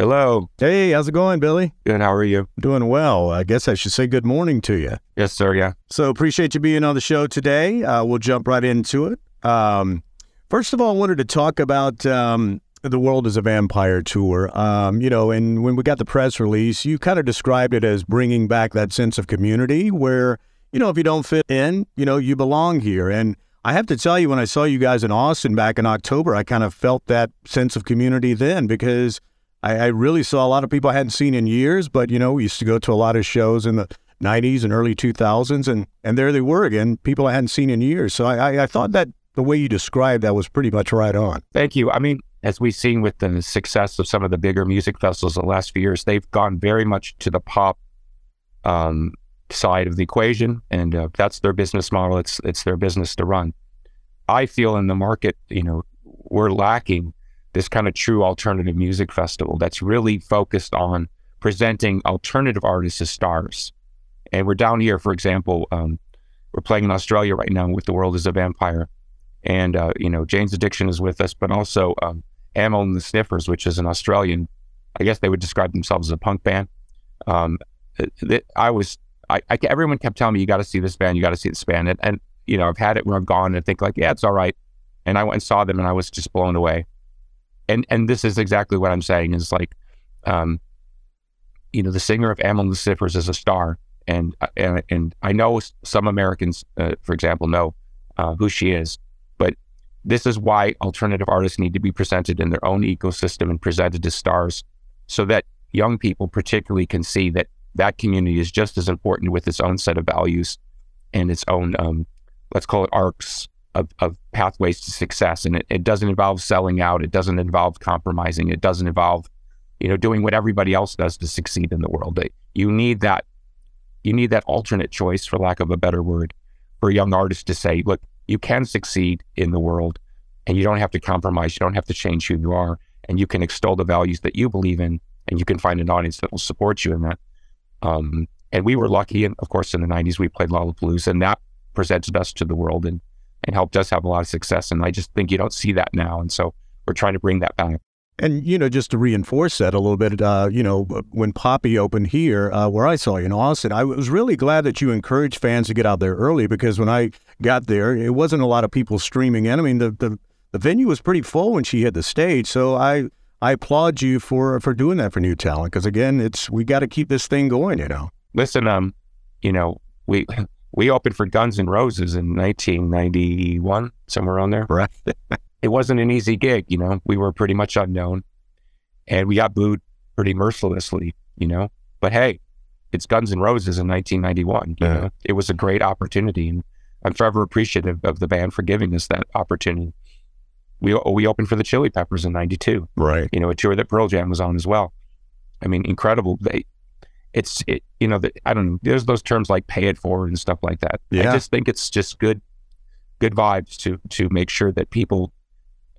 Hello. Hey, how's it going, Billy? Good. How are you? Doing well. I guess I should say good morning to you. Yes, sir. Yeah. So appreciate you being on the show today. Uh, we'll jump right into it. Um, first of all, I wanted to talk about um, the World is a Vampire tour. Um, you know, and when we got the press release, you kind of described it as bringing back that sense of community where, you know, if you don't fit in, you know, you belong here. And I have to tell you, when I saw you guys in Austin back in October, I kind of felt that sense of community then because I, I really saw a lot of people I hadn't seen in years, but you know, we used to go to a lot of shows in the 90s and early 2000s, and and there they were again, people I hadn't seen in years. So I, I, I thought that the way you described that was pretty much right on. Thank you. I mean, as we've seen with the success of some of the bigger music festivals in the last few years, they've gone very much to the pop um, side of the equation, and uh, that's their business model. It's it's their business to run. I feel in the market, you know, we're lacking this kind of true alternative music festival that's really focused on presenting alternative artists as stars. And we're down here, for example, um, we're playing in Australia right now with The World is a Vampire. And, uh, you know, Jane's Addiction is with us, but also um, Amyl and the Sniffers, which is an Australian, I guess they would describe themselves as a punk band. Um, I was, I, I, everyone kept telling me, you got to see this band, you got to see this band. And, and, you know, I've had it where I've gone and think like, yeah, it's all right. And I went and saw them and I was just blown away and and this is exactly what I'm saying is like, um, you know, the singer of Amyl Sniffers is a star, and uh, and, and I know some Americans, uh, for example, know uh, who she is, but this is why alternative artists need to be presented in their own ecosystem and presented as stars, so that young people, particularly, can see that that community is just as important with its own set of values and its own, um, let's call it arcs of, of pathways to success. And it, it doesn't involve selling out. It doesn't involve compromising. It doesn't involve, you know, doing what everybody else does to succeed in the world. You need that, you need that alternate choice, for lack of a better word, for a young artist to say, look, you can succeed in the world and you don't have to compromise. You don't have to change who you are and you can extol the values that you believe in and you can find an audience that will support you in that. Um, and we were lucky. And of course, in the 90s, we played Lollapalooza and that presented us to the world. And and helped us have a lot of success. And I just think you don't see that now. And so we're trying to bring that back. And, you know, just to reinforce that a little bit, uh, you know, when Poppy opened here, uh, where I saw you in Austin, I was really glad that you encouraged fans to get out there early because when I got there, it wasn't a lot of people streaming in. I mean, the, the, the venue was pretty full when she hit the stage. So I, I applaud you for, for doing that for new talent because, again, it's we got to keep this thing going, you know. Listen, um, you know, we we opened for Guns N' Roses in 1991, somewhere on there. Right. it wasn't an easy gig, you know. We were pretty much unknown, and we got booed pretty mercilessly, you know. But hey, it's Guns N' Roses in 1991. You yeah. know, it was a great opportunity, and I'm forever appreciative of the band for giving us that opportunity. We we opened for the Chili Peppers in '92, right? You know, a tour that Pearl Jam was on as well. I mean, incredible. They it's it, you know the, I don't know. There's those terms like pay it forward and stuff like that. Yeah. I just think it's just good good vibes to to make sure that people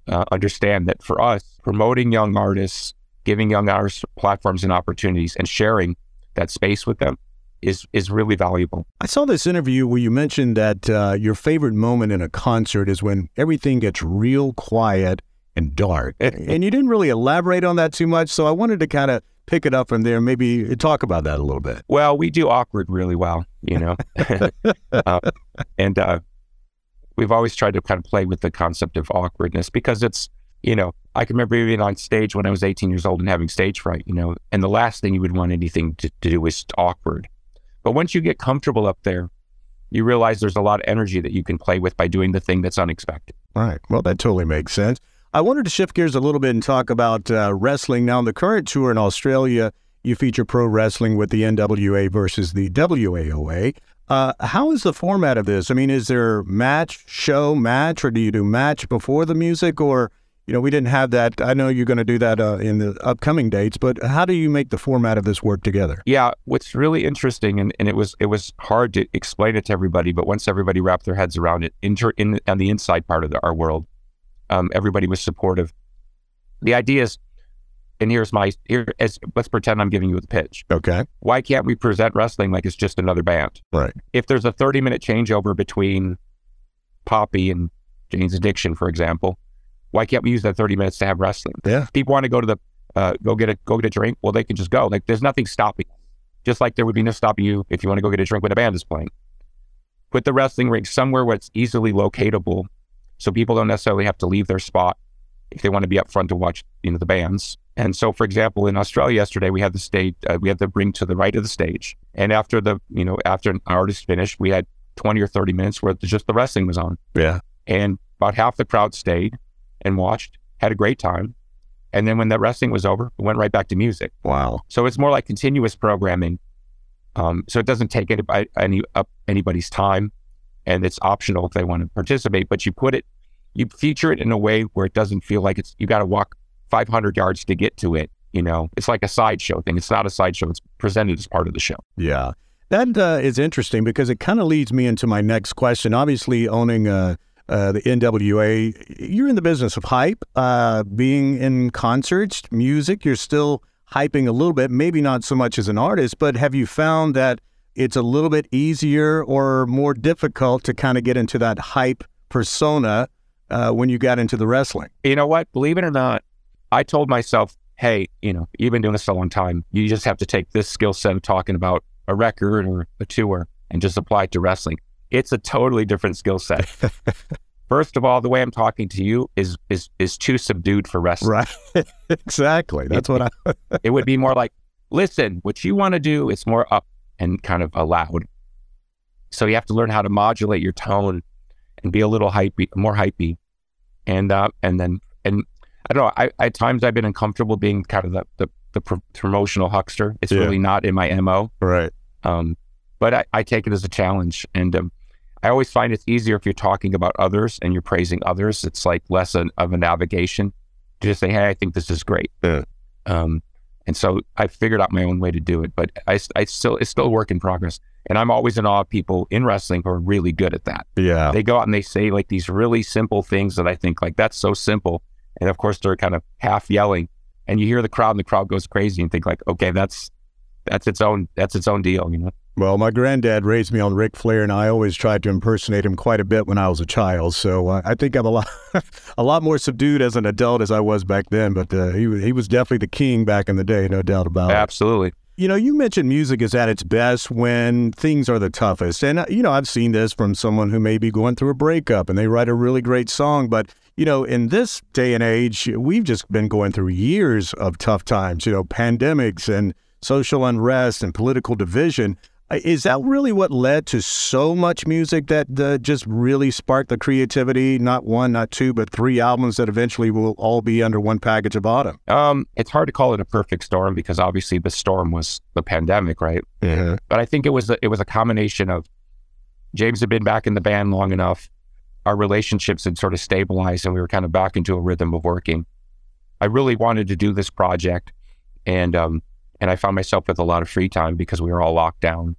uh, understand that for us promoting young artists, giving young artists platforms and opportunities, and sharing that space with them is is really valuable. I saw this interview where you mentioned that uh, your favorite moment in a concert is when everything gets real quiet and dark, and you didn't really elaborate on that too much. So I wanted to kind of pick it up from there. Maybe talk about that a little bit. Well, we do awkward really well, you know, uh, and uh, we've always tried to kind of play with the concept of awkwardness because it's, you know, I can remember being on stage when I was 18 years old and having stage fright, you know, and the last thing you would want anything to, to do is awkward. But once you get comfortable up there, you realize there's a lot of energy that you can play with by doing the thing that's unexpected. All right. Well, that totally makes sense. I wanted to shift gears a little bit and talk about uh, wrestling. Now, on the current tour in Australia, you feature pro wrestling with the NWA versus the WAOA. Uh, how is the format of this? I mean, is there match, show, match, or do you do match before the music? Or, you know, we didn't have that. I know you're going to do that uh, in the upcoming dates, but how do you make the format of this work together? Yeah, what's really interesting, and, and it was it was hard to explain it to everybody, but once everybody wrapped their heads around it, inter, in on the inside part of the, our world, um, everybody was supportive. The idea is, and here's my here. As, let's pretend I'm giving you the pitch. Okay. Why can't we present wrestling like it's just another band? Right. If there's a 30 minute changeover between Poppy and Jane's Addiction, for example, why can't we use that 30 minutes to have wrestling? Yeah. People want to go to the uh, go get a go get a drink. Well, they can just go. Like there's nothing stopping. Just like there would be no stopping you if you want to go get a drink when a band is playing. Put the wrestling ring somewhere where it's easily locatable, so people don't necessarily have to leave their spot if they want to be up front to watch you know the bands. And so, for example, in Australia yesterday, we had the stage, uh, we had the ring to the right of the stage, and after the you know after an artist finished, we had twenty or thirty minutes where just the wrestling was on. Yeah, and about half the crowd stayed and watched, had a great time, and then when that wrestling was over, it went right back to music. Wow! So it's more like continuous programming. Um, so it doesn't take any, any up anybody's time, and it's optional if they want to participate. But you put it, you feature it in a way where it doesn't feel like it's you got to walk 500 yards to get to it. You know, it's like a sideshow thing. It's not a sideshow. It's presented as part of the show. Yeah. That uh, is interesting because it kind of leads me into my next question. Obviously, owning uh, uh, the NWA, you're in the business of hype, uh, being in concerts, music. You're still hyping a little bit, maybe not so much as an artist, but have you found that it's a little bit easier or more difficult to kind of get into that hype persona uh, when you got into the wrestling? You know what? Believe it or not, I told myself, hey, you know, you've been doing this a long time. You just have to take this skill set of talking about a record or a tour and just apply it to wrestling. It's a totally different skill set. First of all, the way I'm talking to you is is is too subdued for wrestling. Right. exactly. That's it, what I It would be more like, listen, what you want to do is more up and kind of loud. So you have to learn how to modulate your tone and be a little hypey, more hypey. And uh, and then and I don't know. I, at times I've been uncomfortable being kind of the the, the pro- promotional huckster. It's yeah. really not in my mo. Right. Um, but I, I take it as a challenge, and um, I always find it's easier if you're talking about others and you're praising others. It's like less an, of a navigation to just say, "Hey, I think this is great." Yeah. Um, and so I figured out my own way to do it, but I, I still it's still a work in progress. And I'm always in awe of people in wrestling who are really good at that. Yeah. They go out and they say like these really simple things that I think like that's so simple. And of course, they're kind of half yelling, and you hear the crowd, and the crowd goes crazy, and think like, okay, that's that's its own that's its own deal, you know. Well, my granddad raised me on Ric Flair, and I always tried to impersonate him quite a bit when I was a child. So uh, I think I'm a lot, a lot more subdued as an adult as I was back then. But uh, he he was definitely the king back in the day, no doubt about it. Absolutely. You know, you mentioned music is at its best when things are the toughest, and uh, you know I've seen this from someone who may be going through a breakup, and they write a really great song, but you know, in this day and age, we've just been going through years of tough times, you know, pandemics and social unrest and political division. Is that really what led to so much music that uh, just really sparked the creativity? Not one, not two, but three albums that eventually will all be under one package of Atum. Um, it's hard to call it a perfect storm because obviously the storm was the pandemic, right? Mm-hmm. But I think it was a, it was a combination of James had been back in the band long enough our relationships had sort of stabilized and we were kind of back into a rhythm of working. I really wanted to do this project, and um, and I found myself with a lot of free time because we were all locked down,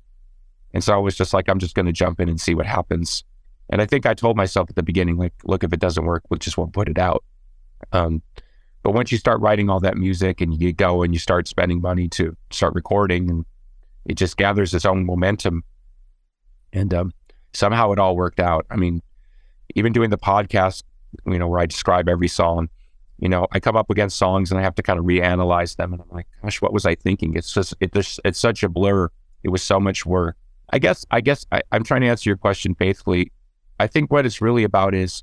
and so I was just like, I'm just going to jump in and see what happens. And I think I told myself at the beginning, like, look, if it doesn't work, we just won't put it out. Um, but once you start writing all that music and you go and you start spending money to start recording, and it just gathers its own momentum. And um, somehow it all worked out. I mean, even doing the podcast, you know, where I describe every song, you know, I come up against songs and I have to kind of reanalyze them. And I'm like, gosh, what was I thinking? It's just, it, just, it's such a blur. It was so much work. I guess, I guess I, I'm trying to answer your question faithfully. I think what it's really about is,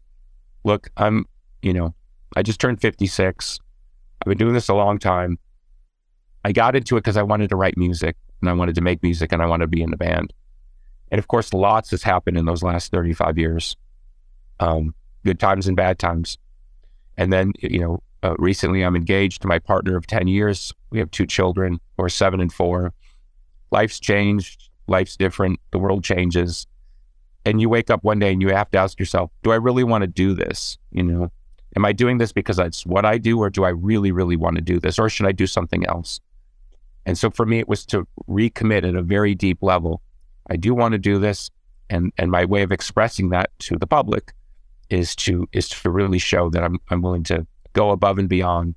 look, I'm, you know, I just turned 56. I've been doing this a long time. I got into it because I wanted to write music and I wanted to make music and I wanted to be in the band. And of course, lots has happened in those last 35 years um, good times and bad times. And then, you know, uh, recently I'm engaged to my partner of 10 years. We have two children are seven and four. Life's changed. Life's different. The world changes. And you wake up one day and you have to ask yourself, do I really want to do this? You know, am I doing this because that's what I do, or do I really, really want to do this, or should I do something else? And so for me, it was to recommit at a very deep level. I do want to do this. And, and my way of expressing that to the public is to is to really show that I'm I'm willing to go above and beyond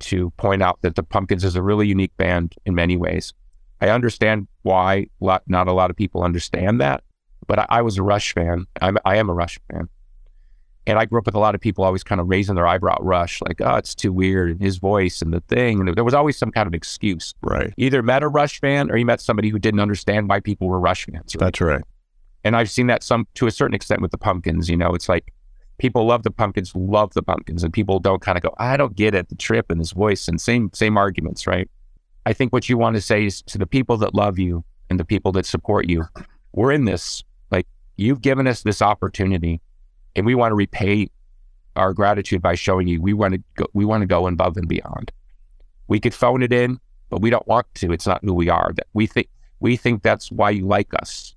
to point out that the Pumpkins is a really unique band in many ways. I understand why not a lot of people understand that, but I, I was a Rush fan. I'm, I am a Rush fan, And I grew up with a lot of people always kind of raising their eyebrow at Rush, like, oh, it's too weird, and his voice and the thing. And there was always some kind of excuse. Right. Either met a Rush fan or you met somebody who didn't understand why people were Rush fans. That's right. And I've seen that some to a certain extent with the Pumpkins. You know, it's like people love the Pumpkins, love the Pumpkins, and people don't kind of go, I don't get it, the trip and his voice, and same same arguments, right? I think what you want to say is to the people that love you and the people that support you, we're in this. Like you've given us this opportunity, and we want to repay our gratitude by showing you we want to go, we want to go above and beyond. We could phone it in, but we don't want to. It's not who we are. That we think we think that's why you like us.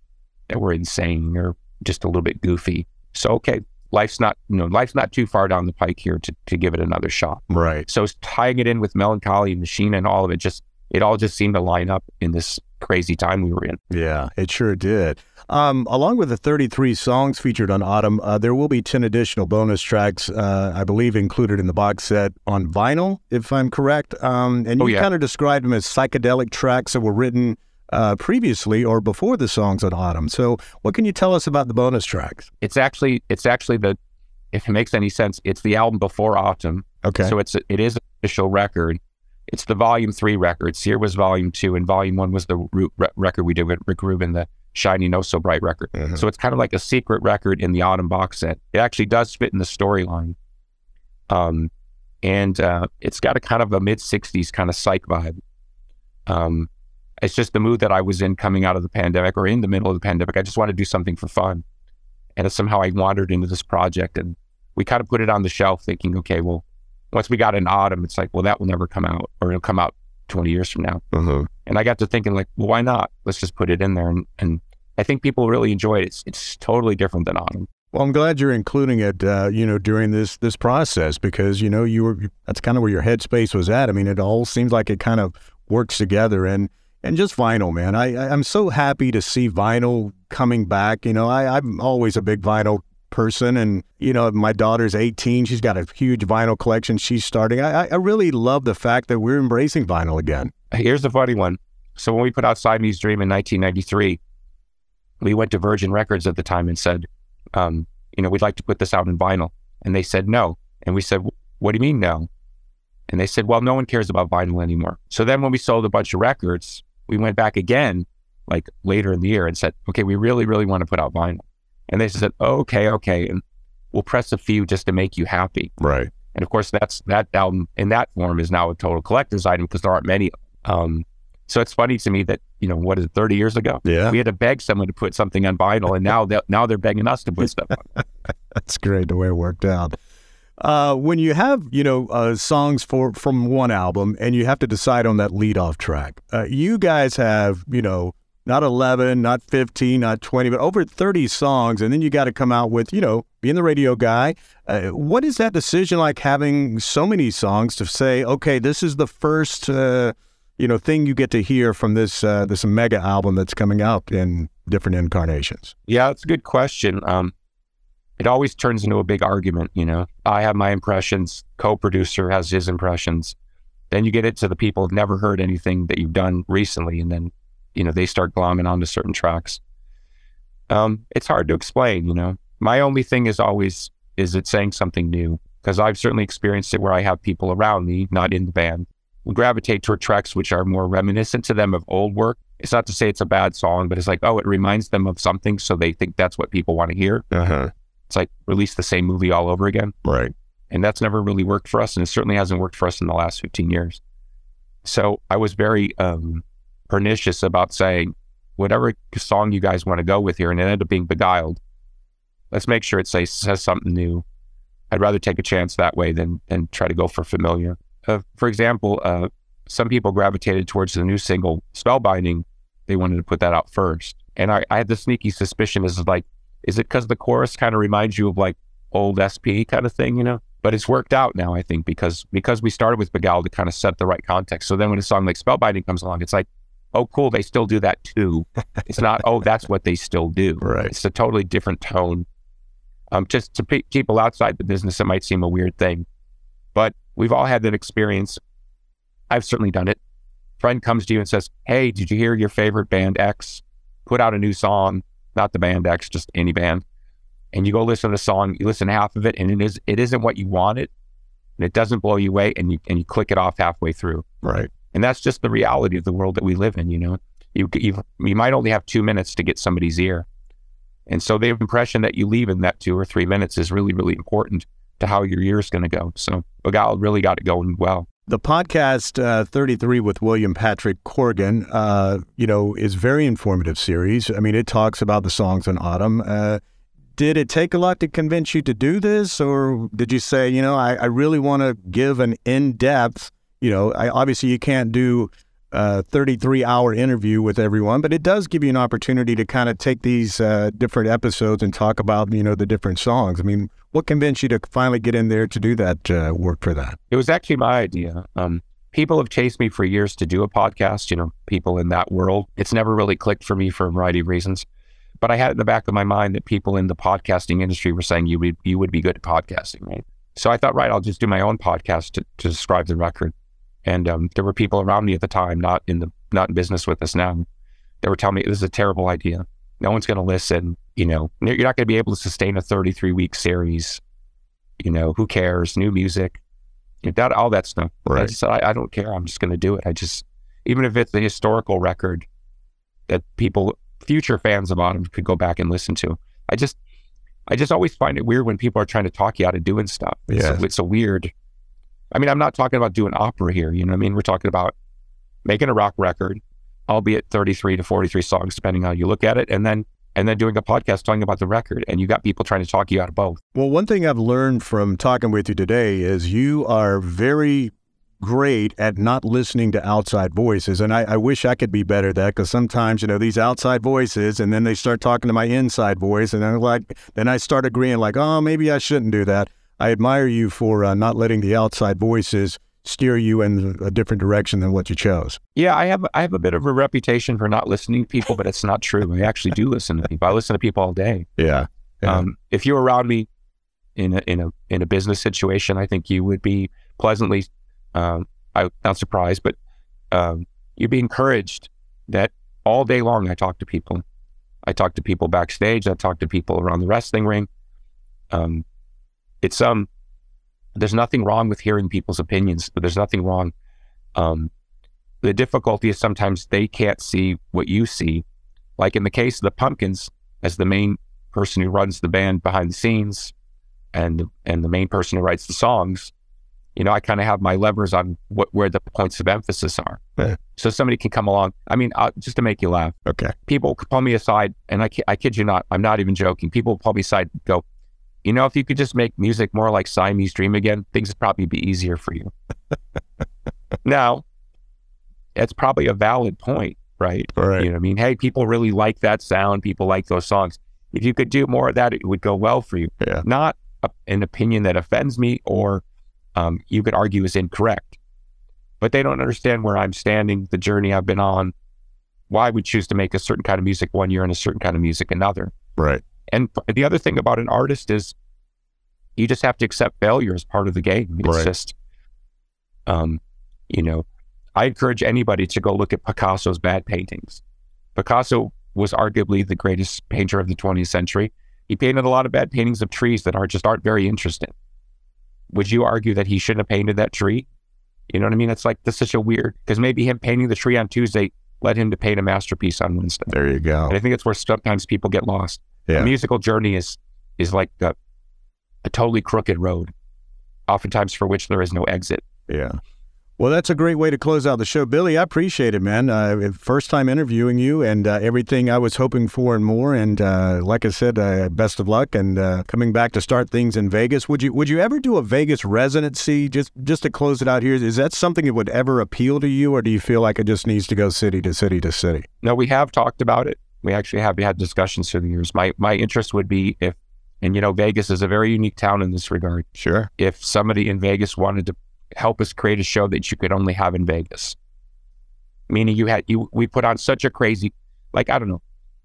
That we're insane or just a little bit goofy. So okay, life's not you know life's not too far down the pike here to to give it another shot. Right. So tying it in with Mellon Collie and Machina and all of it just it all just seemed to line up in this crazy time we were in. Yeah, it sure did. Um, along with the 33 songs featured on Atum, uh, there will be 10 additional bonus tracks, uh, I believe, included in the box set on vinyl, if I'm correct. Um, and you Oh, yeah. kind of described them as psychedelic tracks that were written uh, previously or before the songs on Atum. So, what can you tell us about the bonus tracks? It's actually it's actually the if it makes any sense, it's the album before Atum. Okay. So it's it is an official record. It's the volume three record. Here was volume two, and volume one was the root re- record we did with Rick Rubin, the Shiny No So Bright record. Mhm. So it's kind of like a secret record in the Atum box set. It actually does fit in the storyline. Um, and uh, it's got a kind of a mid '60s kind of psych vibe. Um, it's just the mood that I was in coming out of the pandemic or in the middle of the pandemic. I just wanted to do something for fun, and somehow I wandered into this project, and we kind of put it on the shelf, thinking, okay, well, once we got in Atum, it's like, well, that will never come out, or it'll come out 20 years from now. Uh-huh. And I got to thinking, like, well, why not? Let's just put it in there. And, and I think people really enjoy it. It's, it's totally different than Atum. Well, I'm glad you're including it, uh, you know, during this this process because you know you were that's kind of where your headspace was at. I mean, it all seems like it kind of works together, and and just vinyl, man. I I- I'm so happy to see vinyl coming back. You know, I I'm always a big vinyl person, and you know, my daughter's 18. She's got a huge vinyl collection. She's starting. I I- really love the fact that we're embracing vinyl again. Here's the funny one. So when we put out Siamese Dream in 1993, we went to Virgin Records at the time and said, um, you know, we'd like to put this out in vinyl. And they said no. And we said, what do you mean no? And they said, well, no one cares about vinyl anymore. So then when we sold a bunch of records, we went back again, like later in the year, and said, okay, we really, really want to put out vinyl. And they said, oh, okay, okay. And we'll press a few just to make you happy. Right. And of course, that's that album in that form is now a total collector's item because there aren't many. Um, so it's funny to me that you know what is it, 30 years ago Yeah. we had to beg someone to put something on vinyl, and now they now they're begging us to put stuff. on. That's great the way it worked out. Uh, when you have you know uh, songs for from one album and you have to decide on that lead off track, uh, you guys have you know not eleven, not fifteen, not twenty, but over thirty songs, and then you got to come out with you know being the radio guy. Uh, what is that decision like having so many songs to say, okay, this is the first uh, you know thing you get to hear from this uh, this mega album that's coming out in different incarnations. Yeah, it's a good question. Um, it always turns into a big argument. You know, I have my impressions, co-producer has his impressions. Then you get it to the people who've never heard anything that you've done recently, and then you know they start glomming onto certain tracks. Um, it's hard to explain. You know, my only thing is always is it saying something new because I've certainly experienced it where I have people around me, not in the band, who gravitate toward tracks which are more reminiscent to them of old work. It's not to say it's a bad song, but it's like, oh, it reminds them of something, so they think that's what people want to hear. Uh huh. It's like release the same movie all over again. Right. And that's never really worked for us. And it certainly hasn't worked for us in the last 15 years. So I was very um, pernicious about saying, whatever song you guys want to go with here, and it ended up being Beguiled, let's make sure it says, says something new. I'd rather take a chance that way than, than try to go for familiar. Uh, for example, uh, some people gravitated towards the new single Spellbinding. They wanted to put that out first. And I, I had the sneaky suspicion is like, is it because the chorus kind of reminds you of like old SP kind of thing, you know? But it's worked out now, I think, because because we started with Beguiled to kind of set the right context. So then when a song like Spellbinding comes along, it's like, oh, cool, they still do that too. it's not, oh, that's what they still do. Right. It's a totally different tone. Um, just to pe- people outside the business, it might seem a weird thing, but we've all had that experience. I've certainly done it. Friend comes to you and says, "Hey, did you hear your favorite band X put out a new song? Not the band X, just any band." and you go listen to the song, you listen to half of it, and it is it isn't what you wanted, and it doesn't blow you away, and you and you click it off halfway through. Right. And that's just the reality of the world that we live in. You know, you you you might only have two minutes to get somebody's ear, and so the impression that you leave in that two or three minutes is really really important to how your year is going to go. So Beguiled really got it going well. The podcast uh, 33 with William Patrick Corgan, uh, you know, is very informative series. I mean, it talks about the songs in Atum. Uh, did it take a lot to convince you to do this, or did you say, you know, I, I really want to give an in-depth, you know, I, obviously you can't do a 33-hour interview with everyone, but it does give you an opportunity to kind of take these uh, different episodes and talk about, you know, the different songs. I mean, what convinced you to finally get in there to do that uh, work for that? It was actually my idea. Um, people have chased me for years to do a podcast, you know, people in that world. It's never really clicked for me for a variety of reasons. But I had it in the back of my mind that people in the podcasting industry were saying you would you would be good at podcasting, right? So I thought, right, I'll just do my own podcast to, to describe the record. And um, there were people around me at the time, not in the not in business with us now, that were telling me this is a terrible idea. No one's going to listen. You know, you're not going to be able to sustain a 33 week series. You know, who cares? New music, that all that stuff. Right. I said, I, I don't care. I'm just going to do it. I just, even if it's a historical record that people, future fans of Atum, could go back and listen to. I just, I just always find it weird when people are trying to talk you out of doing stuff. It's, Yeah. a, it's a weird. I mean, I'm not talking about doing opera here. You know I mean? We're talking about making a rock record, albeit 33 to 43 songs, depending on how you look at it, and then and then doing a podcast talking about the record. And you got people trying to talk you out of both. Well, one thing I've learned from talking with you today is you are very great at not listening to outside voices. And I, I wish I could be better at that because sometimes, you know, these outside voices and then they start talking to my inside voice. And I'm like, then I start agreeing, like, oh, maybe I shouldn't do that. I admire you for uh, not letting the outside voices steer you in a different direction than what you chose. Yeah, I have I have a bit of a reputation for not listening to people, but it's not true. I actually do listen to people. I listen to people all day. Yeah. Yeah. Um, if you're around me in a in a in a business situation, I think you would be pleasantly, um, I not surprised, but um, you'd be encouraged that all day long I talk to people. I talk to people backstage. I talk to people around the wrestling ring. Um, it's um, there's nothing wrong with hearing people's opinions, but there's nothing wrong. Um, the difficulty is sometimes they can't see what you see. Like in the case of the Pumpkins, as the main person who runs the band behind the scenes and and the main person who writes the songs, you know, I kind of have my levers on what where the points of emphasis are. Yeah. So somebody can come along. I mean, uh, just to make you laugh, okay. people pull me aside, and I, I kid you not, I'm not even joking. People pull me aside and go, you know, if you could just make music more like Siamese Dream again, things would probably be easier for you. now, it's probably a valid point, right? Right. You know, what I mean, hey, people really like that sound. People like those songs. If you could do more of that, it would go well for you. Yeah. Not a, an opinion that offends me or um, you could argue is incorrect. But they don't understand where I'm standing, the journey I've been on, why I would choose to make a certain kind of music one year and a certain kind of music another. Right. And the other thing about an artist is you just have to accept failure as part of the game. It's Right. just, um, you know, I encourage anybody to go look at Picasso's bad paintings. Picasso was arguably the greatest painter of the 20th century. He painted a lot of bad paintings of trees that are just aren't very interesting. Would you argue that he shouldn't have painted that tree? You know what I mean? It's like that's such a weird because maybe him painting the tree on Tuesday led him to paint a masterpiece on Wednesday. There you go. And I think it's where sometimes people get lost. Yeah. A musical journey is is like a, a totally crooked road, oftentimes for which there is no exit. Yeah. Well, that's a great way to close out the show. Billy, I appreciate it, man. Uh, first time interviewing you and uh, everything I was hoping for and more. And uh, like I said, uh, best of luck and uh, coming back to start things in Vegas. Would you would you ever do a Vegas residency just just to close it out here? Is that something that would ever appeal to you, or do you feel like it just needs to go city to city to city? No, we have talked about it. We actually have had discussions through the years. My my interest would be if, and you know, Vegas is a very unique town in this regard. Sure. If somebody in Vegas wanted to help us create a show that you could only have in Vegas, meaning you had you we put on such a crazy, like I don't know,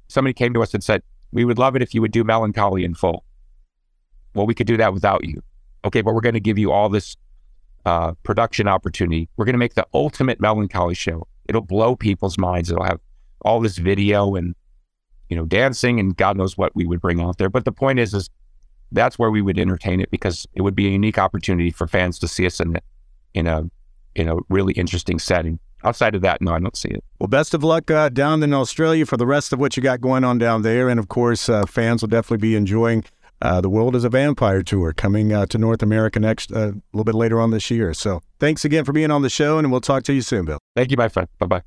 somebody came to us and said we would love it if you would do Mellon Collie in full. Well, we could do that without you. Okay, but we're going to give you all this uh, production opportunity. We're going to make the ultimate Mellon Collie show. It'll blow people's minds. It'll have all this video and you know dancing and God knows what we would bring out there. But the point is, is that's where we would entertain it because it would be a unique opportunity for fans to see us in in a in a really interesting setting. Outside of that, no, I don't see it. Well, best of luck uh, down in Australia for the rest of what you got going on down there, and of course, uh, fans will definitely be enjoying uh, the World is a Vampire tour coming uh, to North America next uh, a little bit later on this year. So, thanks again for being on the show, and we'll talk to you soon, Bill. Thank you, my friend. Bye bye.